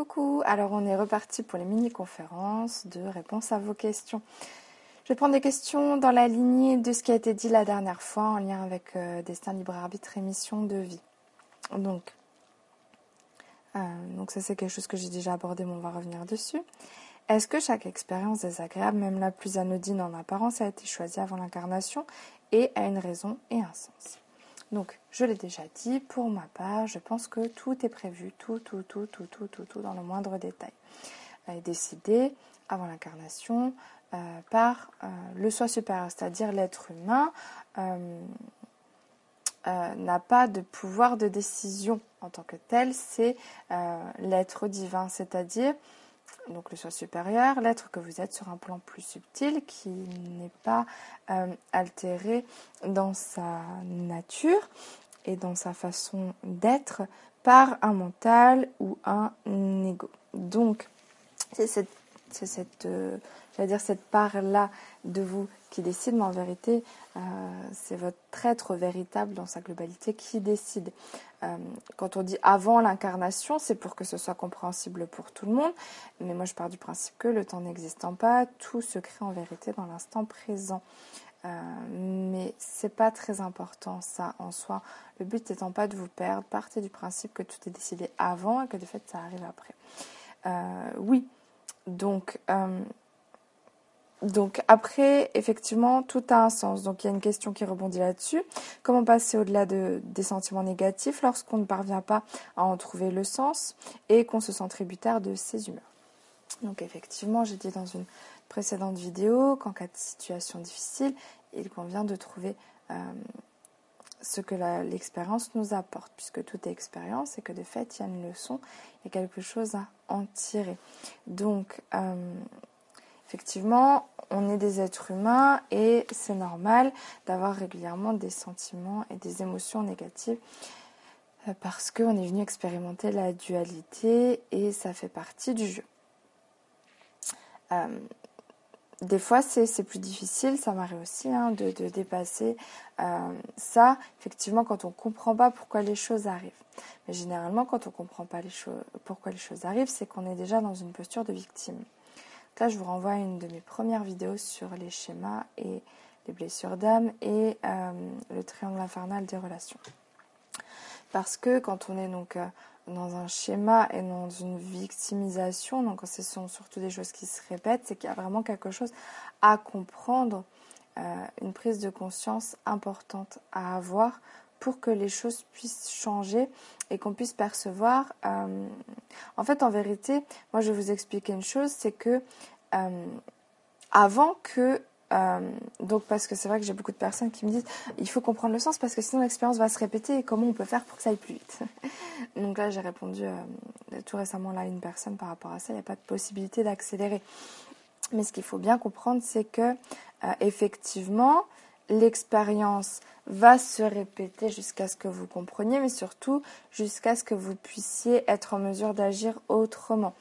Coucou, alors on est reparti pour les mini-conférences de réponse à vos questions. Je vais prendre des questions dans la lignée de ce qui a été dit la dernière fois en lien avec euh, Destin Libre Arbitre et Mission de Vie. Donc, euh, donc ça c'est quelque chose que j'ai déjà abordé, mais on va revenir dessus. Est-ce que chaque expérience désagréable, même la plus anodine en apparence, a été choisie avant l'incarnation et a une raison et un sens? Donc, je l'ai déjà dit, pour ma part, je pense que tout est prévu, tout, tout, tout, tout, tout, tout, tout, dans le moindre détail. décidé avant l'incarnation euh, par euh, le soi supérieur, c'est-à-dire l'être humain euh, n'a pas de pouvoir de décision en tant que tel, c'est l'être divin, c'est-à-dire donc le soi supérieur, l'être que vous êtes sur un plan plus subtil qui n'est pas euh, altéré dans sa nature et dans sa façon d'être par un mental ou un ego. Donc c'est cette, cette, euh, cette part-là de vous qui décide, mais en vérité, euh, c'est votre être véritable dans sa globalité qui décide. Euh, quand on dit avant l'incarnation, c'est pour que ce soit compréhensible pour tout le monde, mais moi je pars du principe que le temps n'existant pas, tout se crée en vérité dans l'instant présent. Euh, mais c'est pas très important ça en soi. Le but n'étant pas de vous perdre, partez du principe que tout est décidé avant et que de fait ça arrive après. oui, donc donc après, effectivement, tout a un sens. Donc il y a une question qui rebondit là-dessus. Comment passer au-delà de, des sentiments négatifs lorsqu'on ne parvient pas à en trouver le sens et qu'on se sent tributaire de ses humeurs? Donc effectivement, j'ai dit dans une précédente vidéo qu'en cas de situation difficile, il convient de trouver euh, ce que l'expérience nous apporte, puisque tout est expérience et que de fait, il y a une leçon, il y a quelque chose à en tirer. Donc, euh, Effectivement, on est des êtres humains et c'est normal d'avoir régulièrement des sentiments et des émotions négatives euh, parce qu'on est venu expérimenter la dualité et ça fait partie du jeu. Euh, des fois, c'est plus difficile, ça m'arrive aussi, hein, de, dépasser euh, ça, effectivement, quand on ne comprend pas pourquoi les choses arrivent. Mais généralement, quand on ne comprend pas les pourquoi les choses arrivent, c'est qu'on est déjà dans une posture de victime. Là, je vous renvoie à une de mes premières vidéos sur les schémas et les blessures d'âme et euh, le triangle infernal des relations. Parce que quand on est donc euh, dans un schéma et dans une victimisation, donc ce sont surtout des choses qui se répètent, c'est qu'il y a vraiment quelque chose à comprendre, euh, une prise de conscience importante à avoir pour que les choses puissent changer et qu'on puisse percevoir. Euh, en fait, en vérité, moi, je vais vous expliquer une chose, c'est que euh, avant que euh, donc parce que c'est vrai que j'ai beaucoup de personnes qui me disent il faut comprendre le sens parce que sinon l'expérience va se répéter et comment on peut faire pour que ça aille plus vite? donc là j'ai répondu tout récemment là à une personne par rapport à ça, il n'y a pas de possibilité d'accélérer. Mais ce qu'il faut bien comprendre c'est que effectivement l'expérience va se répéter jusqu'à ce que vous compreniez, mais surtout jusqu'à ce que vous puissiez être en mesure d'agir autrement.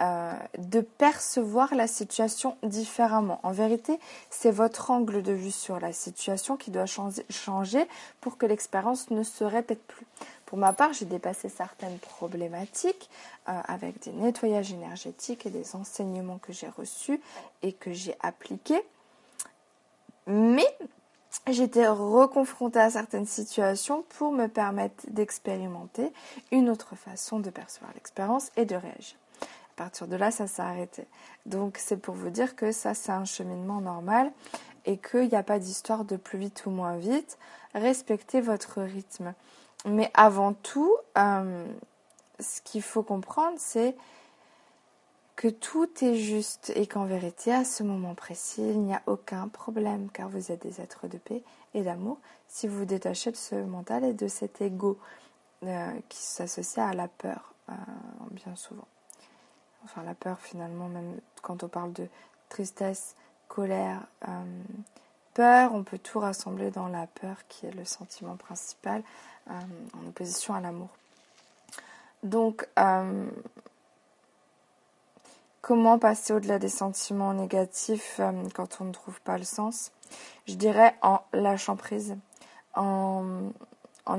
Euh, de percevoir la situation différemment. En vérité, c'est votre angle de vue sur la situation qui doit changer pour que l'expérience ne se répète plus. Pour ma part, j'ai dépassé certaines problématiques euh, avec des nettoyages énergétiques et des enseignements que j'ai reçus et que j'ai appliqués. Mais j'étais reconfrontée à certaines situations pour me permettre d'expérimenter une autre façon de percevoir l'expérience et de réagir. Partir de là, ça s'est arrêté. Donc c'est pour vous dire que ça, c'est un cheminement normal et qu'il n'y a pas d'histoire de plus vite ou moins vite. Respectez votre rythme. Mais avant tout, euh, ce qu'il faut comprendre, c'est que tout est juste et qu'en vérité, à ce moment précis, il n'y a aucun problème car vous êtes des êtres de paix et d'amour si vous vous détachez de ce mental et de cet ego euh, qui s'associe à la peur, euh, bien souvent. Enfin, la peur, finalement, même quand on parle de tristesse, colère, euh, peur, on peut tout rassembler dans la peur qui est le sentiment principal en opposition à l'amour. Donc, Comment passer au-delà des sentiments négatifs euh, quand on ne trouve pas le sens? Je dirais en lâchant prise, en,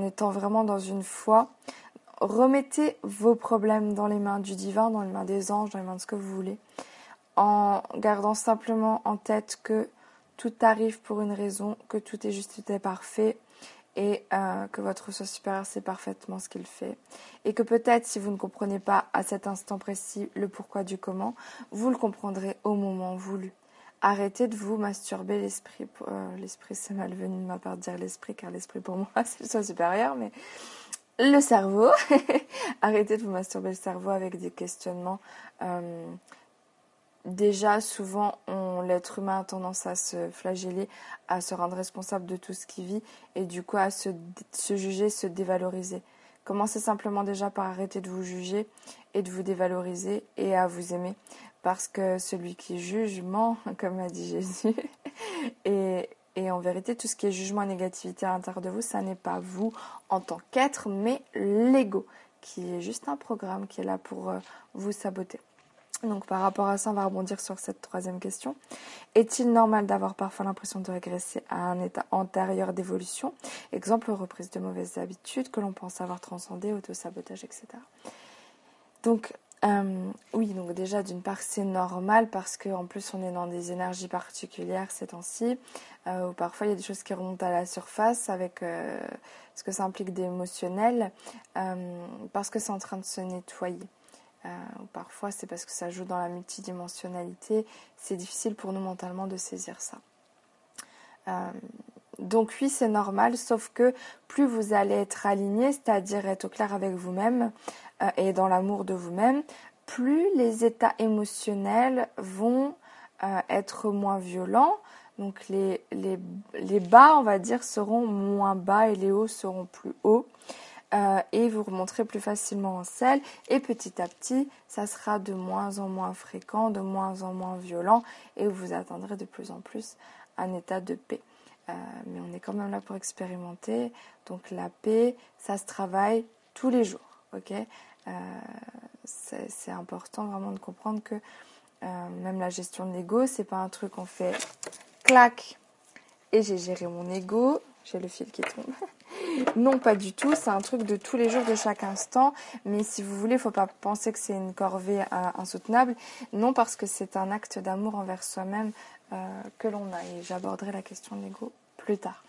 étant vraiment dans une foi. Remettez vos problèmes dans les mains du divin, dans les mains des anges, dans les mains de ce que vous voulez, en gardant simplement en tête que tout arrive pour une raison, que tout est juste et parfait, et euh, que votre soi supérieur sait parfaitement ce qu'il fait. Et que peut-être si vous ne comprenez pas à cet instant précis le pourquoi du comment, vous le comprendrez au moment voulu. Arrêtez de vous masturber l'esprit. Euh, l'esprit, c'est malvenu de ma part de dire l'esprit, car l'esprit pour moi, c'est le soi supérieur, mais le cerveau. Arrêtez de vous masturber le cerveau avec des questionnements. Euh, déjà, souvent, l'être humain a tendance à se flageller, à se rendre responsable de tout ce qu'il vit et du coup à se, se juger, se dévaloriser. Commencez simplement déjà par arrêter de vous juger et de vous dévaloriser et à vous aimer. Parce que celui qui juge ment, comme a dit Jésus. et en vérité, tout ce qui est jugement et négativité à l'intérieur de vous, ça n'est pas vous en tant qu'être, mais l'ego, qui est juste un programme qui est là pour euh, vous saboter. Donc par rapport à ça, on va rebondir sur cette troisième question. Est-il normal d'avoir parfois l'impression de régresser à un état antérieur d'évolution? Exemple, reprise de mauvaises habitudes que l'on pense avoir transcendé, auto-sabotage, etc. Donc euh, oui, donc déjà d'une part c'est normal parce qu'en plus on est dans des énergies particulières ces temps-ci, euh, où parfois il y a des choses qui remontent à la surface avec euh, ce que ça implique d'émotionnel, parce que c'est en train de se nettoyer. Euh, parfois c'est parce que ça joue dans la multidimensionnalité, c'est difficile pour nous mentalement de saisir ça. Donc oui, c'est normal, sauf que plus vous allez être aligné, c'est-à-dire être au clair avec vous-même et dans l'amour de vous-même, plus les états émotionnels vont être moins violents. Donc les, les, les, bas, on va dire, seront moins bas et les hauts seront plus hauts. Euh, et vous remonterez plus facilement en selle et petit à petit ça sera de moins en moins fréquent, de moins en moins violent et vous atteindrez de plus en plus un état de paix. Euh, mais on est quand même là pour expérimenter. Donc la paix, ça se travaille tous les jours. Ok euh, c'est important vraiment de comprendre que même la gestion de l'ego, c'est pas un truc qu'on fait clac et j'ai géré mon ego, j'ai le fil qui tombe. Non, pas du tout. C'est un truc de tous les jours, de chaque instant. Mais si vous voulez, faut pas penser que c'est une corvée euh, insoutenable. Non, parce que c'est un acte d'amour envers soi-même euh, que l'on a. Et j'aborderai la question de l'ego plus tard.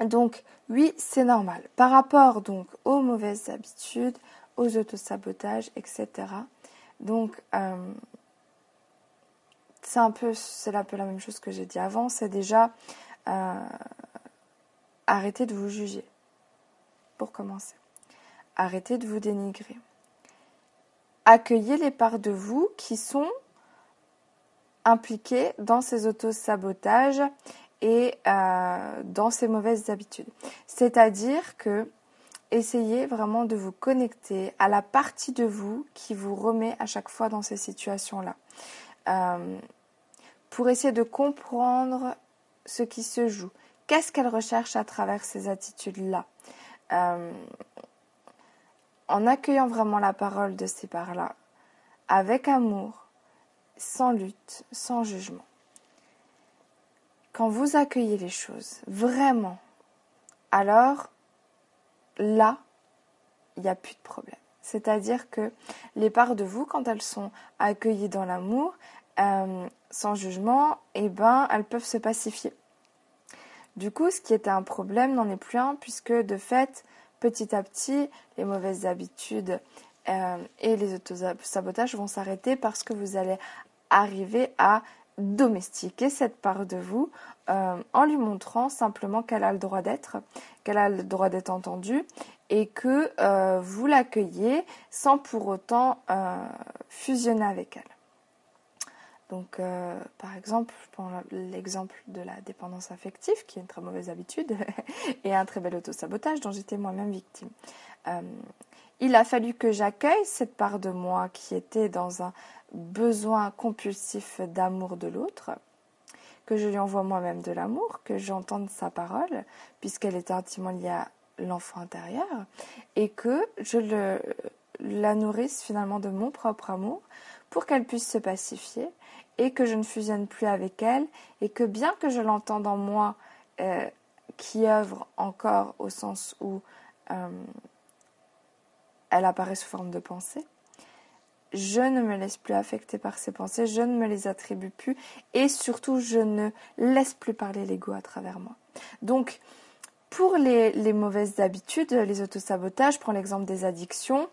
Euh, donc, oui, c'est normal. Par rapport donc aux mauvaises habitudes, aux autosabotages, etc. Donc, c'est un peu, c'est un peu la même chose que j'ai dit avant. C'est déjà Arrêtez de vous juger. Pour commencer. Arrêtez de vous dénigrer. Accueillez les parts de vous qui sont impliquées dans ces autosabotages et euh, dans ces mauvaises habitudes. C'est-à-dire que essayez vraiment de vous connecter à la partie de vous qui vous remet à chaque fois dans ces situations-là. Euh, pour essayer de comprendre ce qui se joue, Qu'est-ce qu'elle recherche à travers ces attitudes-là? Euh, En accueillant vraiment la parole de ces parts-là, avec amour, sans lutte, sans jugement. Quand vous accueillez les choses, vraiment, alors là, il n'y a plus de problème. C'est-à-dire que les parts de vous, quand elles sont accueillies dans l'amour, euh, sans jugement, eh ben, elles peuvent se pacifier. Du coup, ce qui était un problème n'en est plus un, puisque de fait, petit à petit, les mauvaises habitudes euh, et les autosabotages vont s'arrêter parce que vous allez arriver à domestiquer cette part de vous euh, en lui montrant simplement qu'elle a le droit d'être, qu'elle a le droit d'être entendue et que euh, vous l'accueillez sans pour autant fusionner avec elle. Donc, euh, par exemple, je prends l'exemple de la dépendance affective, qui est une très mauvaise habitude, et un très bel autosabotage dont j'étais moi-même victime. Euh, il a fallu que j'accueille cette part de moi qui était dans un besoin compulsif d'amour de l'autre, que je lui envoie moi-même de l'amour, que j'entende sa parole, puisqu'elle est intimement liée à l'enfant intérieur, et que je la nourrisse finalement de mon propre amour pour qu'elle puisse se pacifier et que je ne fusionne plus avec elle et que bien que je l'entende en moi euh, qui œuvre encore au sens où euh, elle apparaît sous forme de pensée. Je ne me laisse plus affecter par ces pensées, je ne me les attribue plus et surtout je ne laisse plus parler l'ego à travers moi. Donc, pour les, mauvaises habitudes, les autosabotages, prends l'exemple des addictions,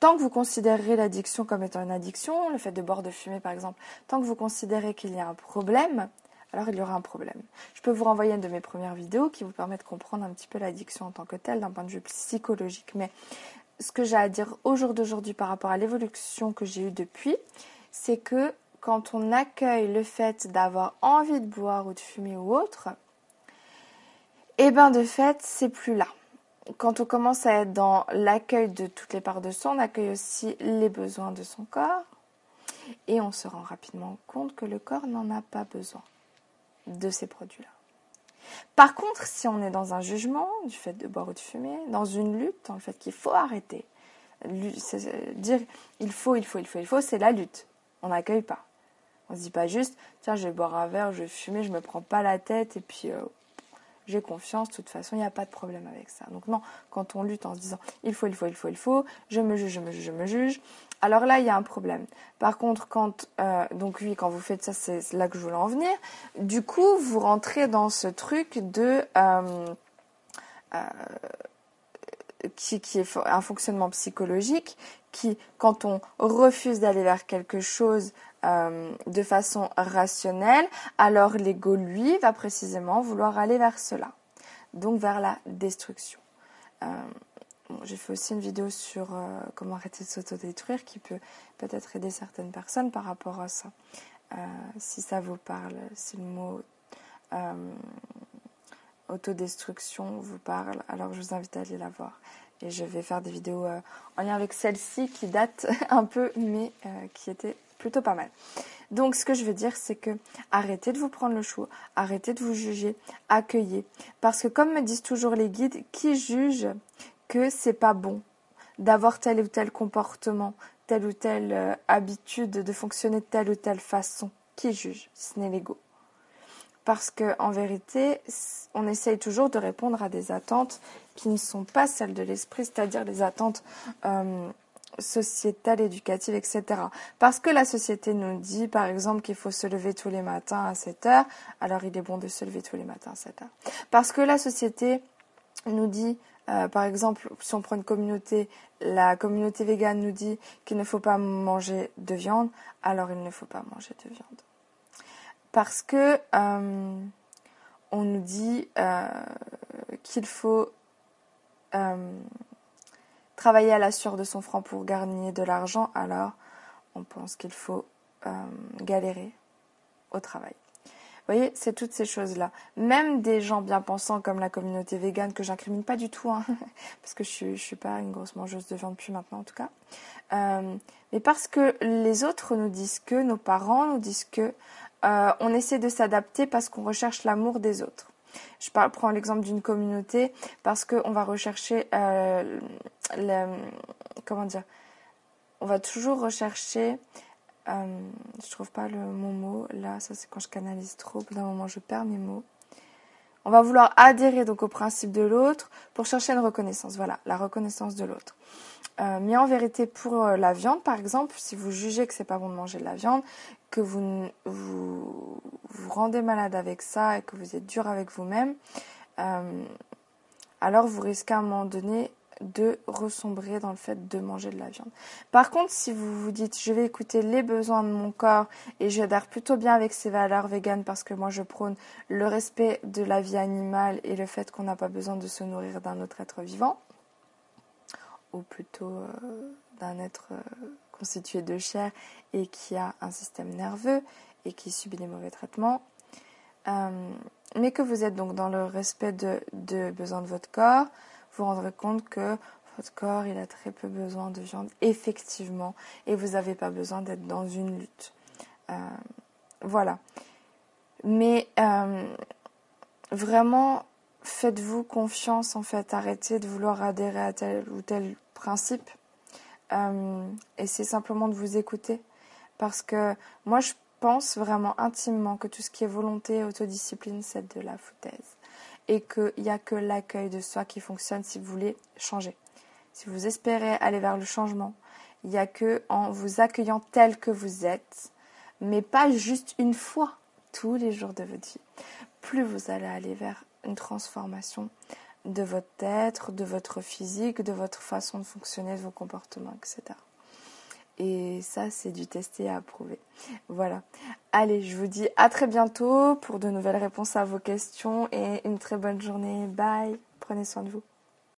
tant que vous considérez l'addiction comme étant une addiction, le fait de boire, de fumer par exemple, tant que vous considérez qu'il y a un problème, alors il y aura un problème. Je peux vous renvoyer une de mes premières vidéos qui vous permet de comprendre un petit peu l'addiction en tant que telle d'un point de vue psychologique. Mais ce que j'ai à dire au jour d'aujourd'hui par rapport à l'évolution que j'ai eue depuis, c'est que quand on accueille le fait d'avoir envie de boire ou de fumer ou autre, eh bien de fait, c'est plus là quand on commence à être dans l'accueil de toutes les parts de soi, on accueille aussi les besoins de son corps et on se rend rapidement compte que le corps n'en a pas besoin de ces produits-là. Par contre, si on est dans un jugement du fait de boire ou de fumer, dans une lutte, dans le fait qu'il faut arrêter, dire il faut, il faut, il faut, il faut, c'est la lutte. On n'accueille pas. On ne se dit pas juste, tiens, je vais boire un verre, je vais fumer, je me prends pas la tête et puis euh, j'ai confiance, de toute façon, il n'y a pas de problème avec ça. Donc non, quand on lutte en se disant il faut, il faut, il faut, il faut, je me juge, je me juge, je me juge, alors là, il y a un problème. Par contre, quand, euh, donc oui, quand vous faites ça, c'est là que je voulais en venir, du coup, vous rentrez dans ce truc de... Euh, euh, qui, est un fonctionnement psychologique qui, quand on refuse d'aller vers quelque chose euh, de façon rationnelle, alors l'ego, lui, va précisément vouloir aller vers cela, donc vers la destruction. Euh, j'ai fait aussi une vidéo sur euh, comment arrêter de s'autodétruire qui peut peut-être aider certaines personnes par rapport à ça. si ça vous parle, si le mot autodestruction vous parle, alors je vous invite à aller la voir. Et je vais faire des vidéos en lien avec celle-ci qui date un peu, mais qui était plutôt pas mal. Donc ce que je veux dire, c'est que arrêtez de vous prendre le chou, arrêtez de vous juger, accueillez. Parce que comme me disent toujours les guides, qui juge que c'est pas bon d'avoir tel ou tel comportement, telle ou telle euh, habitude de fonctionner de telle ou telle façon? Qui juge? Ce n'est l'ego. Parce que en vérité, on essaye toujours de répondre à des attentes qui ne sont pas celles de l'esprit, c'est-à-dire les attentes euh, sociétale, éducative, etc. Parce que la société nous dit, par exemple, qu'il faut se lever tous les matins à 7 heures, alors il est bon de se lever tous les matins à 7 heures. Parce que la société nous dit, euh, par exemple, si on prend une communauté, la communauté végane nous dit qu'il ne faut pas manger de viande, alors il ne faut pas manger de viande. Parce que euh, on nous dit euh, qu'il faut travailler à la sueur de son franc pour gagner de l'argent, alors on pense qu'il faut euh, galérer au travail. Vous voyez, c'est toutes ces choses-là. Même des gens bien pensants comme la communauté végane, que j'incrimine pas du tout, hein, parce que je ne suis pas une grosse mangeuse de viande depuis maintenant en tout cas, euh, mais parce que les autres nous disent que, nos parents nous disent que, euh, on essaie de s'adapter parce qu'on recherche l'amour des autres. Je prends l'exemple d'une communauté parce qu'on va rechercher euh, comment dire on va toujours rechercher euh, je trouve pas le mon mot là ça c'est quand je canalise trop d'un moment je perds mes mots on va vouloir adhérer donc au principe de l'autre pour chercher une reconnaissance. Voilà la reconnaissance de l'autre. Euh, mais en vérité pour euh, la viande par exemple si vous jugez que c'est pas bon de manger de la viande que vous vous, vous rendez malade avec ça et que vous êtes dur avec vous-même, euh, alors vous risquez à un moment donné de ressombrer dans le fait de manger de la viande. Par contre, si vous vous dites je vais écouter les besoins de mon corps et j'adhère plutôt bien avec ces valeurs véganes parce que moi je prône le respect de la vie animale et le fait qu'on n'a pas besoin de se nourrir d'un autre être vivant, ou plutôt euh, d'un être euh, constitué de chair et qui a un système nerveux et qui subit des mauvais traitements, euh, mais que vous êtes donc dans le respect de, de besoins de votre corps, vous rendrez compte que votre corps, il a très peu besoin de viande, effectivement, et vous n'avez pas besoin d'être dans une lutte. Euh, voilà. Mais euh, vraiment, faites-vous confiance, en fait, arrêtez de vouloir adhérer à tel ou tel principe. Euh, essayez simplement de vous écouter. Parce que moi, je pense vraiment intimement que tout ce qui est volonté et autodiscipline, c'est de la foutaise. Et qu'il n'y a que l'accueil de soi qui fonctionne si vous voulez changer. Si vous espérez aller vers le changement, il n'y a que en vous accueillant tel que vous êtes, mais pas juste une fois, tous les jours de votre vie. Plus vous allez aller vers une transformation de votre être, de votre physique, de votre façon de fonctionner, de vos comportements, etc. Et ça, c'est du tester et approuver. Voilà. Allez, je vous dis à très bientôt pour de nouvelles réponses à vos questions et une très bonne journée. Bye. Prenez soin de vous.